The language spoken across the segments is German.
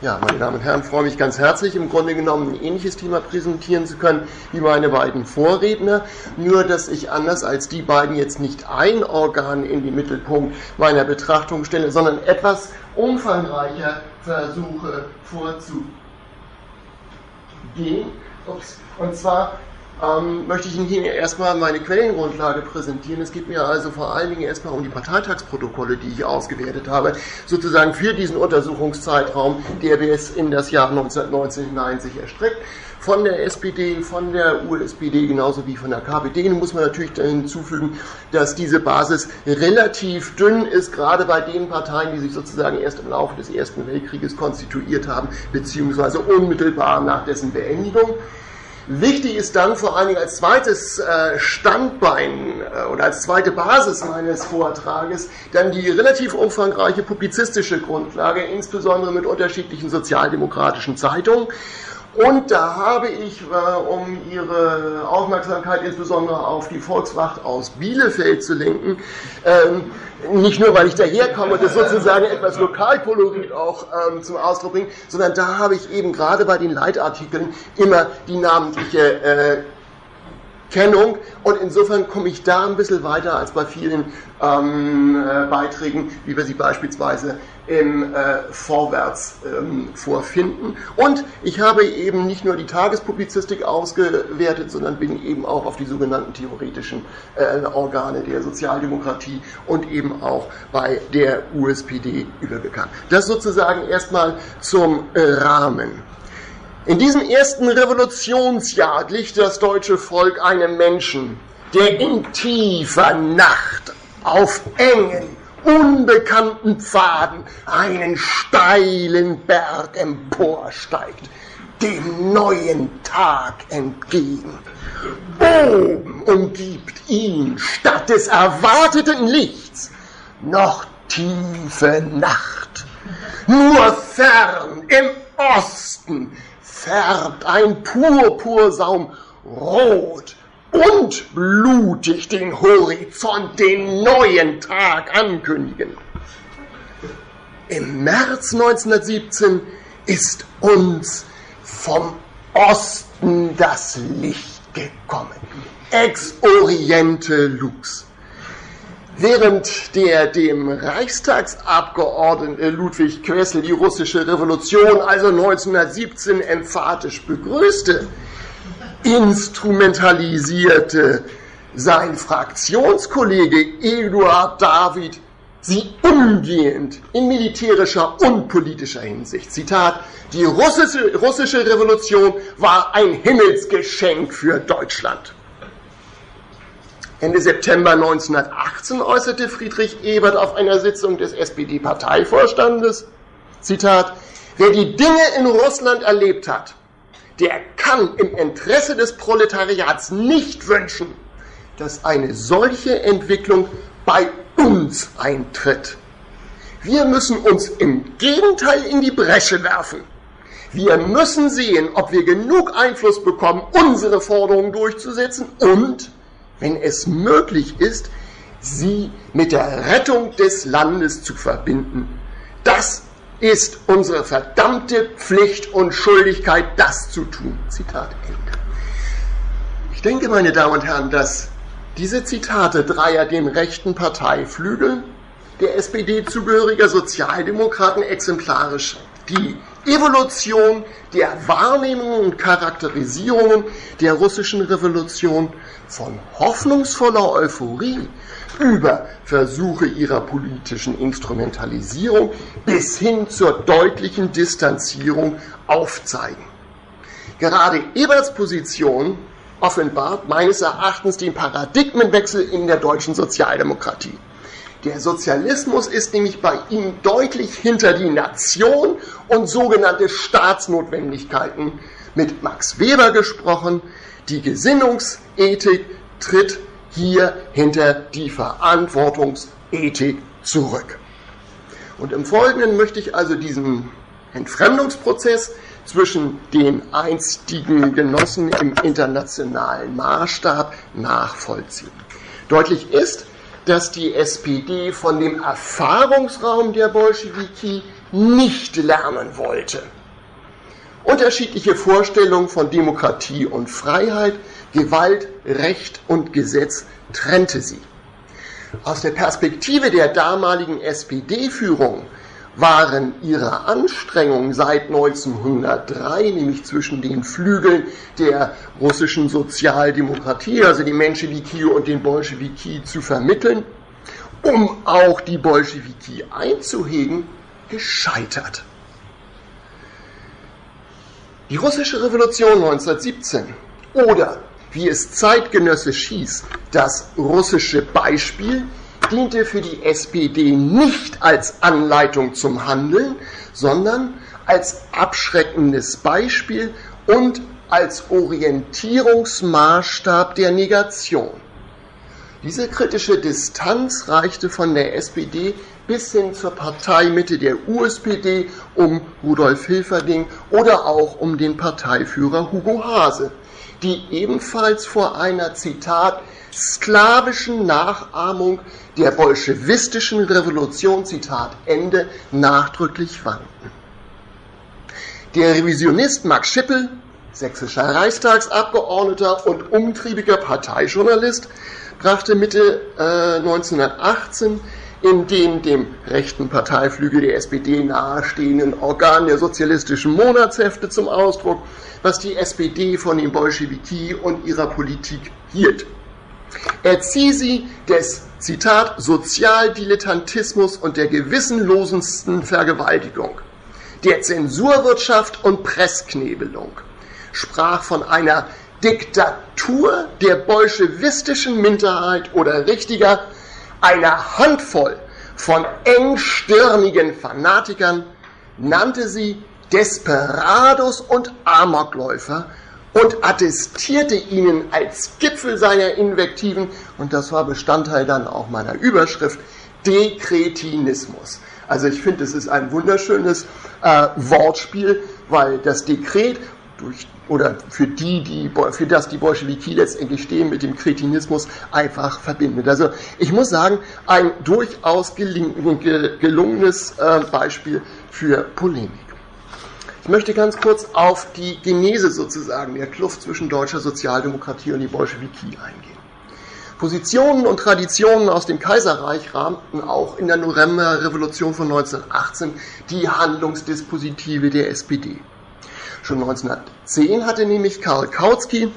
Ja, meine Damen und Herren, freue mich ganz herzlich, im Grunde genommen ein ähnliches Thema präsentieren zu können wie meine beiden Vorredner. Nur, dass ich anders als die beiden jetzt nicht ein Organ in den Mittelpunkt meiner Betrachtung stelle, sondern etwas umfangreicher versuche vorzugehen. Und zwar ähm, möchte ich Ihnen hier erstmal meine Quellengrundlage präsentieren. Es geht mir also vor allen Dingen erstmal um die Parteitagsprotokolle, die ich ausgewertet habe, sozusagen für diesen Untersuchungszeitraum, der bis in das Jahr 1990 sich erstreckt. Von der SPD, von der USPD genauso wie von der KPD. Muss man natürlich hinzufügen, dass diese Basis relativ dünn ist, gerade bei den Parteien, die sich sozusagen erst im Laufe des Ersten Weltkrieges konstituiert haben, beziehungsweise unmittelbar nach dessen Beendigung. Wichtig ist dann vor allen Dingen als zweites äh, Standbein äh, oder als zweite Basis meines Vortrages dann die relativ umfangreiche publizistische Grundlage, insbesondere mit unterschiedlichen sozialdemokratischen Zeitungen. Und da habe ich, äh, um Ihre Aufmerksamkeit insbesondere auf die Volkswacht aus Bielefeld zu lenken, ähm, nicht nur, weil ich daherkomme und das sozusagen etwas Lokalkolorit auch ähm, zum Ausdruck bringt, sondern da habe ich eben gerade bei den Leitartikeln immer die namentliche äh, Kennung und insofern komme ich da ein bisschen weiter als bei vielen ähm, äh, Beiträgen, wie wir sie beispielsweise im äh, Vorwärts ähm, vorfinden. Und ich habe eben nicht nur die Tagespublizistik ausgewertet, sondern bin eben auch auf die sogenannten theoretischen äh, Organe der Sozialdemokratie und eben auch bei der USPD übergegangen. Das sozusagen erstmal zum äh, Rahmen. In diesem ersten Revolutionsjahr glich das deutsche Volk einem Menschen, der in tiefer Nacht auf engen unbekannten Pfaden einen steilen Berg emporsteigt, dem neuen Tag entgegen. Oben umgibt ihn statt des erwarteten Lichts noch tiefe Nacht. Nur fern im Osten färbt ein Purpursaum rot und blutig den Horizont, den neuen Tag ankündigen. Im März 1917 ist uns vom Osten das Licht gekommen. Ex Oriente Lux. Während der dem Reichstagsabgeordneten Ludwig Quessel die russische Revolution also 1917 emphatisch begrüßte, instrumentalisierte sein Fraktionskollege Eduard David sie umgehend in militärischer und politischer Hinsicht. Zitat, die russische, russische Revolution war ein Himmelsgeschenk für Deutschland. Ende September 1918 äußerte Friedrich Ebert auf einer Sitzung des SPD-Parteivorstandes, Zitat, wer die Dinge in Russland erlebt hat, der kann im Interesse des Proletariats nicht wünschen, dass eine solche Entwicklung bei uns eintritt. Wir müssen uns im Gegenteil in die Bresche werfen. Wir müssen sehen, ob wir genug Einfluss bekommen, unsere Forderungen durchzusetzen und, wenn es möglich ist, sie mit der Rettung des Landes zu verbinden. Das ist unsere verdammte Pflicht und Schuldigkeit, das zu tun. Zitat Ende. Ich denke, meine Damen und Herren, dass diese Zitate dreier dem rechten Parteiflügel der SPD zugehöriger Sozialdemokraten exemplarisch die Evolution der Wahrnehmungen und Charakterisierungen der russischen Revolution von hoffnungsvoller Euphorie über Versuche ihrer politischen Instrumentalisierung bis hin zur deutlichen Distanzierung aufzeigen. Gerade Eberts Position offenbart meines Erachtens den Paradigmenwechsel in der deutschen Sozialdemokratie. Der Sozialismus ist nämlich bei ihm deutlich hinter die Nation und sogenannte Staatsnotwendigkeiten mit Max Weber gesprochen. Die Gesinnungsethik tritt hier hinter die Verantwortungsethik zurück. Und im Folgenden möchte ich also diesen Entfremdungsprozess zwischen den einstigen Genossen im internationalen Maßstab nachvollziehen. Deutlich ist, dass die SPD von dem Erfahrungsraum der Bolschewiki nicht lernen wollte. Unterschiedliche Vorstellungen von Demokratie und Freiheit, Gewalt, Recht und Gesetz trennte sie. Aus der Perspektive der damaligen SPD-Führung waren ihre Anstrengungen seit 1903, nämlich zwischen den Flügeln der russischen Sozialdemokratie, also die Menschewiki und den Bolschewiki, zu vermitteln, um auch die Bolschewiki einzuhegen, gescheitert. Die russische Revolution 1917 oder wie es zeitgenössisch hieß, das russische Beispiel diente für die SPD nicht als Anleitung zum Handeln, sondern als abschreckendes Beispiel und als Orientierungsmaßstab der Negation. Diese kritische Distanz reichte von der SPD bis hin zur Parteimitte der USPD um Rudolf Hilferding oder auch um den Parteiführer Hugo Hase, die ebenfalls vor einer Zitat sklavischen Nachahmung der bolschewistischen Revolution, Zitat Ende, nachdrücklich warnten. Der Revisionist Max Schippel, sächsischer Reichstagsabgeordneter und umtriebiger Parteijournalist, brachte Mitte äh, 1918 in dem dem rechten Parteiflügel der SPD nahestehenden Organ der sozialistischen Monatshefte zum Ausdruck, was die SPD von den Bolschewiki und ihrer Politik hielt. Er ziehe sie des, Zitat, Sozialdilettantismus und der gewissenlosensten Vergewaltigung, der Zensurwirtschaft und Pressknebelung, sprach von einer Diktatur der bolschewistischen Minderheit oder richtiger einer Handvoll von engstirnigen Fanatikern, nannte sie Desperados und Amokläufer und attestierte ihnen als Gipfel seiner Invektiven, und das war Bestandteil dann auch meiner Überschrift, Dekretinismus. Also ich finde, es ist ein wunderschönes äh, Wortspiel, weil das Dekret durch, oder für die, die, für das die Bolschewiki letztendlich stehen, mit dem Kretinismus einfach verbindet. Also ich muss sagen, ein durchaus gelungenes äh, Beispiel für Polemik. Ich möchte ganz kurz auf die Genese sozusagen der Kluft zwischen deutscher Sozialdemokratie und die Bolschewiki eingehen. Positionen und Traditionen aus dem Kaiserreich rahmten auch in der Novemberrevolution von 1918 die Handlungsdispositive der SPD. Schon 1910 hatte nämlich Karl Kautsky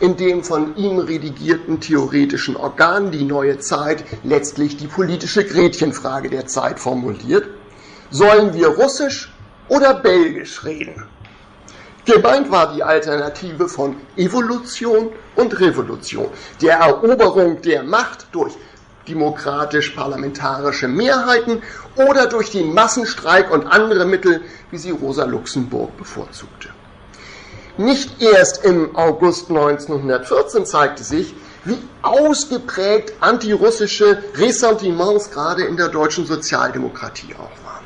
in dem von ihm redigierten theoretischen Organ Die neue Zeit letztlich die politische Gretchenfrage der Zeit formuliert. Sollen wir Russisch oder Belgisch reden. Gemeint war die Alternative von Evolution und Revolution, der Eroberung der Macht durch demokratisch-parlamentarische Mehrheiten oder durch den Massenstreik und andere Mittel, wie sie Rosa Luxemburg bevorzugte. Nicht erst im August 1914 zeigte sich, wie ausgeprägt antirussische Ressentiments gerade in der deutschen Sozialdemokratie auch waren.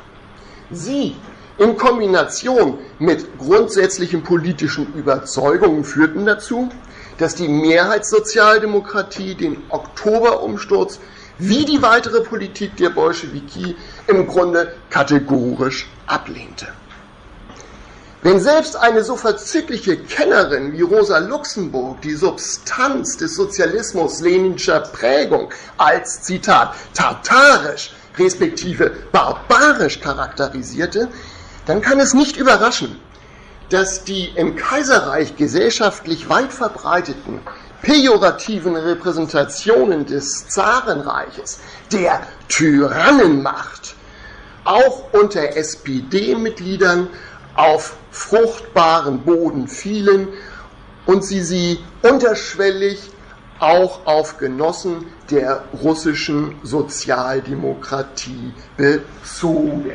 Sie in Kombination mit grundsätzlichen politischen Überzeugungen führten dazu, dass die Mehrheitssozialdemokratie den Oktoberumsturz wie die weitere Politik der Bolschewiki im Grunde kategorisch ablehnte. Wenn selbst eine so verzügliche Kennerin wie Rosa Luxemburg die Substanz des Sozialismus leninscher Prägung als, Zitat, tartarisch respektive barbarisch charakterisierte, dann kann es nicht überraschen, dass die im Kaiserreich gesellschaftlich weit verbreiteten pejorativen Repräsentationen des Zarenreiches, der Tyrannenmacht, auch unter SPD-Mitgliedern auf fruchtbaren Boden fielen und sie sie unterschwellig auch auf Genossen der russischen Sozialdemokratie bezogen.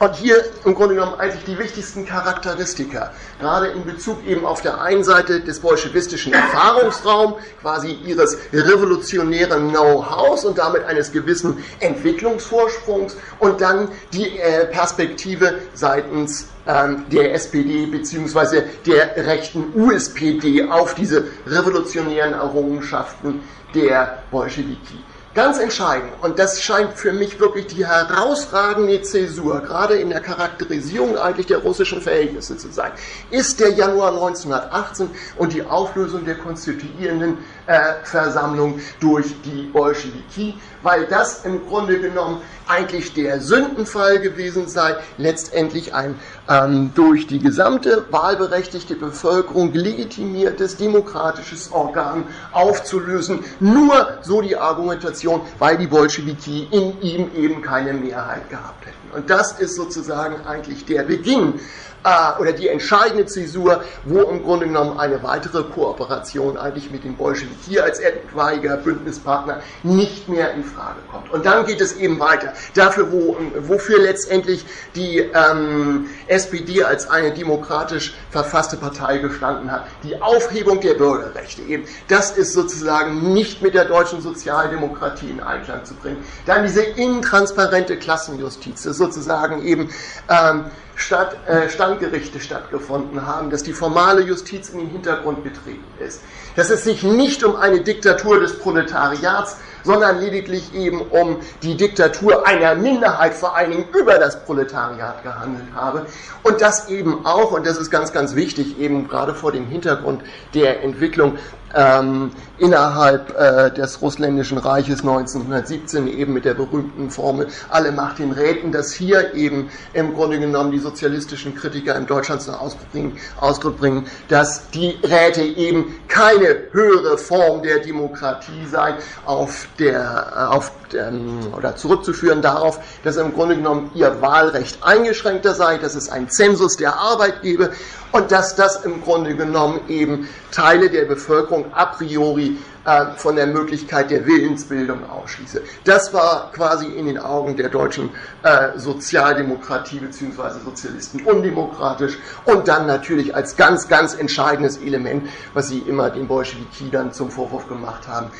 Und hier im Grunde genommen eigentlich die wichtigsten Charakteristika, gerade in Bezug eben auf der einen Seite des bolschewistischen Erfahrungsraums, quasi ihres revolutionären Know-hows und damit eines gewissen Entwicklungsvorsprungs und dann die äh, Perspektive seitens ähm, der SPD bzw. der rechten USPD auf diese revolutionären Errungenschaften der Bolschewiki. Ganz entscheidend, und das scheint für mich wirklich die herausragende Zäsur, gerade in der Charakterisierung eigentlich der russischen Verhältnisse zu sein, ist der Januar 1918 und die Auflösung der konstituierenden äh, Versammlung durch die Bolschewiki, weil das im Grunde genommen eigentlich der Sündenfall gewesen sei, letztendlich ein ähm, durch die gesamte wahlberechtigte Bevölkerung legitimiertes demokratisches Organ aufzulösen. Nur so die Argumentation, weil die Bolschewiki in ihm eben keine Mehrheit gehabt hätten. Und das ist sozusagen eigentlich der Beginn äh, oder die entscheidende Zäsur, wo im Grunde genommen eine weitere Kooperation eigentlich mit den Bolschewiki als etwaiger Bündnispartner nicht mehr in Frage kommt. Und dann geht es eben weiter. Dafür, wo, wofür letztendlich die ähm, SPD als eine demokratisch verfasste Partei gestanden hat. Die Aufhebung der Bürgerrechte eben. Das ist sozusagen nicht mit der deutschen Sozialdemokratie in Einklang zu bringen. Dann diese intransparente Klassenjustiz, das sozusagen eben ähm, Stadt, äh, Standgerichte stattgefunden haben, dass die formale Justiz in den Hintergrund getreten ist, dass es sich nicht um eine Diktatur des Proletariats, sondern lediglich eben um die Diktatur einer Minderheit, vor allen Dingen über das Proletariat gehandelt habe. Und das eben auch, und das ist ganz, ganz wichtig, eben gerade vor dem Hintergrund der Entwicklung ähm, innerhalb äh, des Russländischen Reiches 1917 eben mit der berühmten Formel alle Macht den Räten, dass hier eben im Grunde genommen die sozialistischen Kritiker in Deutschland zum Ausdruck bringen, Ausdruck bringen dass die Räte eben keine höhere Form der Demokratie sei, auf der, äh, auf ähm, oder zurückzuführen darauf, dass im Grunde genommen ihr Wahlrecht eingeschränkter sei, dass es einen Zensus der Arbeit gebe und dass das im Grunde genommen eben Teile der Bevölkerung a priori äh, von der Möglichkeit der Willensbildung ausschließe. Das war quasi in den Augen der deutschen äh, Sozialdemokratie bzw. Sozialisten undemokratisch und dann natürlich als ganz, ganz entscheidendes Element, was sie immer den Bolschewiki dann zum Vorwurf gemacht haben,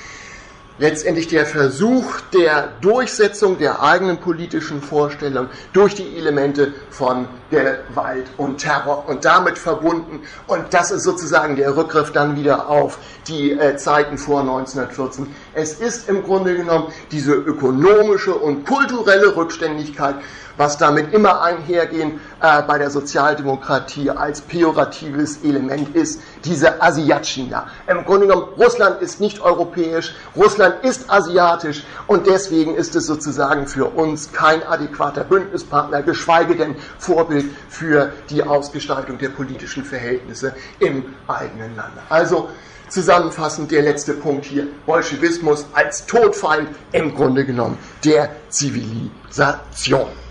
letztendlich der Versuch der Durchsetzung der eigenen politischen Vorstellung durch die Elemente von Gewalt und Terror und damit verbunden. Und das ist sozusagen der Rückgriff dann wieder auf die äh, Zeiten vor 1914. Es ist im Grunde genommen diese ökonomische und kulturelle Rückständigkeit, was damit immer einhergehen äh, bei der Sozialdemokratie als pejoratives Element ist, diese Asiatschina. Im Grunde genommen, Russland ist nicht europäisch, Russland ist asiatisch und deswegen ist es sozusagen für uns kein adäquater Bündnispartner, geschweige denn Vorbild für die Ausgestaltung der politischen Verhältnisse im eigenen Lande. Also zusammenfassend der letzte Punkt hier, Bolschewismus als Todfeind im Grunde genommen der Zivilisation.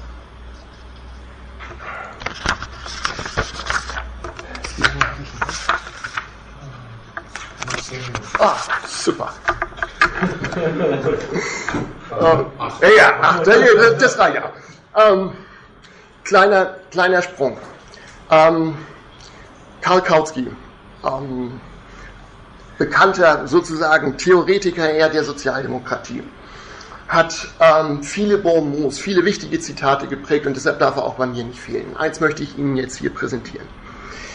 Ah, super. ähm, ja, ach, das, reicht ja. Ähm, kleiner, kleiner Sprung. Ähm, Karl Kautsky, ähm, bekannter sozusagen Theoretiker eher der Sozialdemokratie, hat ähm, viele Bonmots, viele wichtige Zitate geprägt und deshalb darf er auch bei mir nicht fehlen. Eins möchte ich Ihnen jetzt hier präsentieren.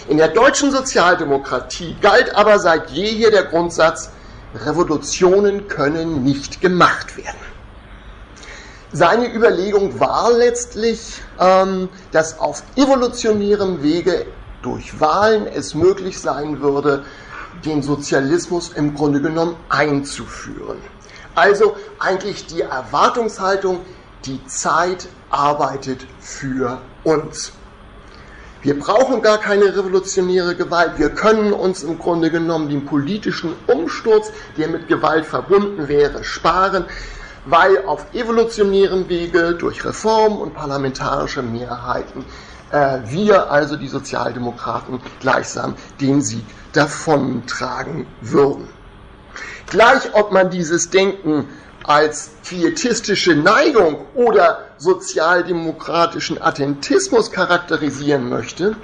In der deutschen Sozialdemokratie galt aber seit jeher der Grundsatz, Revolutionen können nicht gemacht werden. Seine Überlegung war letztlich, ähm, dass auf evolutionärem Wege durch Wahlen es möglich sein würde, den Sozialismus im Grunde genommen einzuführen. Also eigentlich die Erwartungshaltung, die Zeit arbeitet für uns. Wir brauchen gar keine revolutionäre Gewalt. Wir können uns im Grunde genommen den politischen Umsturz, der mit Gewalt verbunden wäre, sparen, weil auf evolutionärem Wege durch Reformen und parlamentarische Mehrheiten äh, wir, also die Sozialdemokraten, gleichsam den Sieg davontragen würden. Gleich ob man dieses Denken als pietistische Neigung oder sozialdemokratischen Attentismus charakterisieren möchte,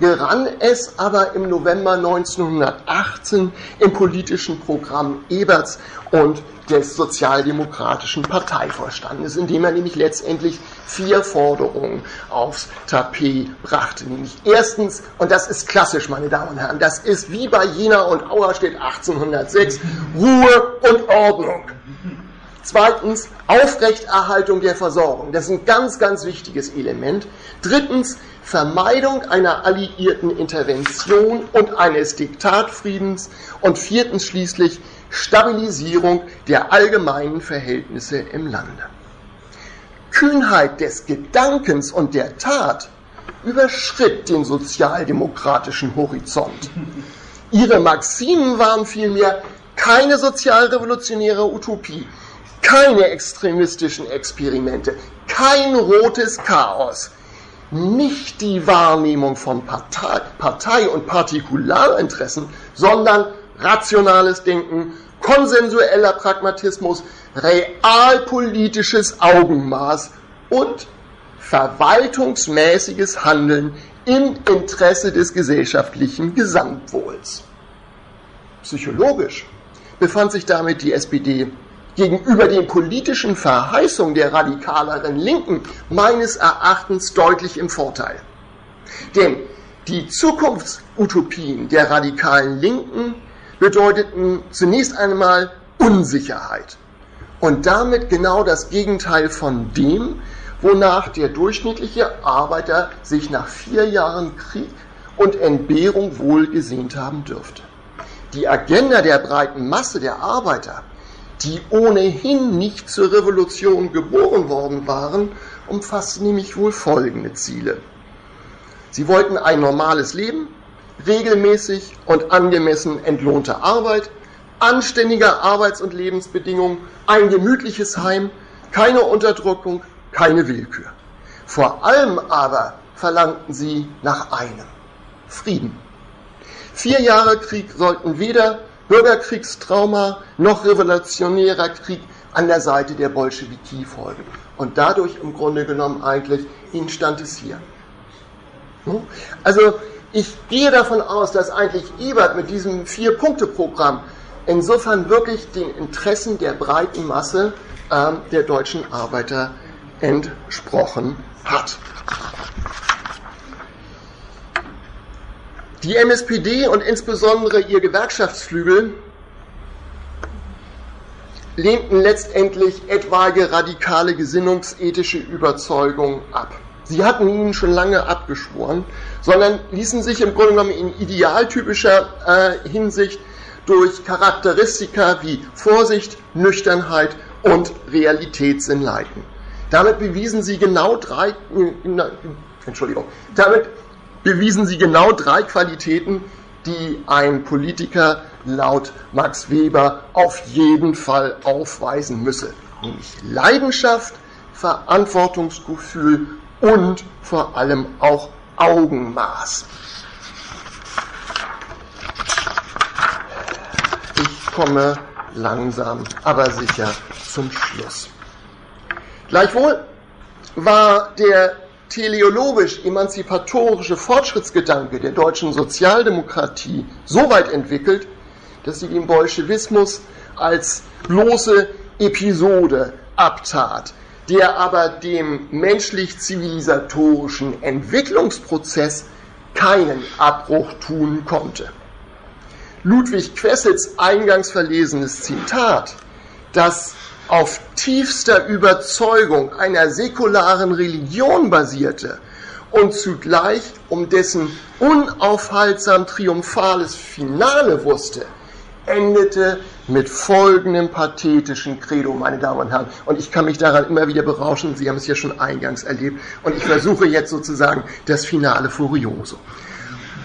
gerann es aber im November 1918 im politischen Programm Eberts und des sozialdemokratischen Parteivorstandes, indem er nämlich letztendlich vier Forderungen aufs Tapet brachte. Nämlich erstens, und das ist klassisch, meine Damen und Herren, das ist wie bei Jena und Auerstedt 1806, Ruhe und Ordnung. Zweitens, Aufrechterhaltung der Versorgung. Das ist ein ganz, ganz wichtiges Element. Drittens, Vermeidung einer alliierten Intervention und eines Diktatfriedens. Und viertens schließlich Stabilisierung der allgemeinen Verhältnisse im Lande. Kühnheit des Gedankens und der Tat überschritt den sozialdemokratischen Horizont. Ihre Maximen waren vielmehr keine sozialrevolutionäre Utopie, keine extremistischen Experimente, kein rotes Chaos, nicht die Wahrnehmung von Partei, Partei und Partikularinteressen, sondern rationales Denken, konsensueller Pragmatismus, realpolitisches Augenmaß und verwaltungsmäßiges Handeln im Interesse des gesellschaftlichen Gesamtwohls. Psychologisch befand sich damit die SPD gegenüber den politischen Verheißungen der radikaleren Linken meines Erachtens deutlich im Vorteil. Denn die Zukunftsutopien der radikalen Linken bedeuteten zunächst einmal Unsicherheit und damit genau das Gegenteil von dem, wonach der durchschnittliche Arbeiter sich nach vier Jahren Krieg und Entbehrung wohlgesehnt haben dürfte. Die Agenda der breiten Masse der Arbeiter, die ohnehin nicht zur Revolution geboren worden waren, umfasste nämlich wohl folgende Ziele. Sie wollten ein normales Leben, regelmäßig und angemessen entlohnte Arbeit, anständige Arbeits- und Lebensbedingungen, ein gemütliches Heim, keine Unterdrückung, keine Willkür. Vor allem aber verlangten sie nach einem Frieden. Vier Jahre Krieg sollten weder Bürgerkriegstrauma noch revolutionärer Krieg an der Seite der Bolschewiki folgen. Und dadurch im Grunde genommen eigentlich ihnen stand es hier. Hm? Also ich gehe davon aus, dass eigentlich Ebert mit diesem Vier-Punkte-Programm insofern wirklich den Interessen der breiten Masse äh, der deutschen Arbeiter entsprochen hat. Die MSPD und insbesondere ihr Gewerkschaftsflügel lehnten letztendlich etwaige radikale gesinnungsethische Überzeugungen ab. Sie hatten ihnen schon lange abgeschworen, sondern ließen sich im Grunde genommen in idealtypischer äh, Hinsicht durch Charakteristika wie Vorsicht, Nüchternheit und Realitätssinn leiten. Damit bewiesen sie genau drei, Entschuldigung, damit bewiesen sie genau drei Qualitäten, die ein Politiker laut Max Weber auf jeden Fall aufweisen müsse. Nämlich Leidenschaft, Verantwortungsgefühl und vor allem auch Augenmaß. Ich komme langsam, aber sicher zum Schluss. Gleichwohl war der teleologisch-emanzipatorische Fortschrittsgedanke der deutschen Sozialdemokratie so weit entwickelt, dass sie den Bolschewismus als bloße Episode abtat, der aber dem menschlich-zivilisatorischen Entwicklungsprozess keinen Abbruch tun konnte. Ludwig Quessels eingangs verlesenes Zitat, das auf tiefster Überzeugung einer säkularen Religion basierte und zugleich um dessen unaufhaltsam triumphales Finale wusste, endete mit folgendem pathetischen Credo, meine Damen und Herren. Und ich kann mich daran immer wieder berauschen, Sie haben es ja schon eingangs erlebt. Und ich versuche jetzt sozusagen das Finale Furioso.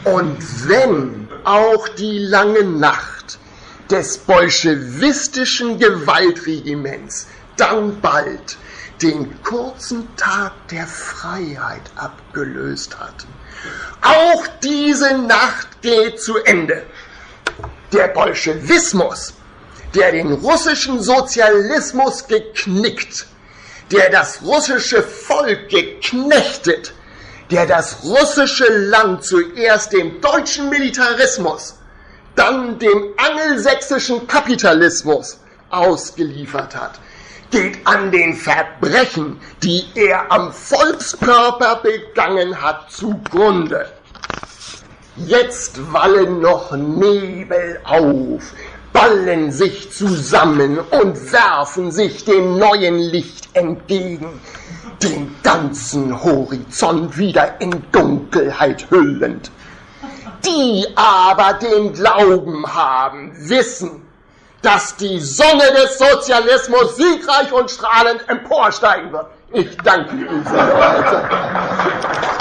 Und wenn auch die lange Nacht des bolschewistischen Gewaltregiments dann bald den kurzen Tag der Freiheit abgelöst hat. Auch diese Nacht geht zu Ende. Der Bolschewismus, der den russischen Sozialismus geknickt, der das russische Volk geknechtet, der das russische Land zuerst dem deutschen Militarismus dann dem angelsächsischen Kapitalismus ausgeliefert hat, geht an den Verbrechen, die er am Volkskörper begangen hat, zugrunde. Jetzt wallen noch Nebel auf, ballen sich zusammen und werfen sich dem neuen Licht entgegen, den ganzen Horizont wieder in Dunkelheit hüllend. Die aber den Glauben haben, wissen, dass die Sonne des Sozialismus siegreich und strahlend emporsteigen wird. Ich danke Ihnen Aufmerksamkeit.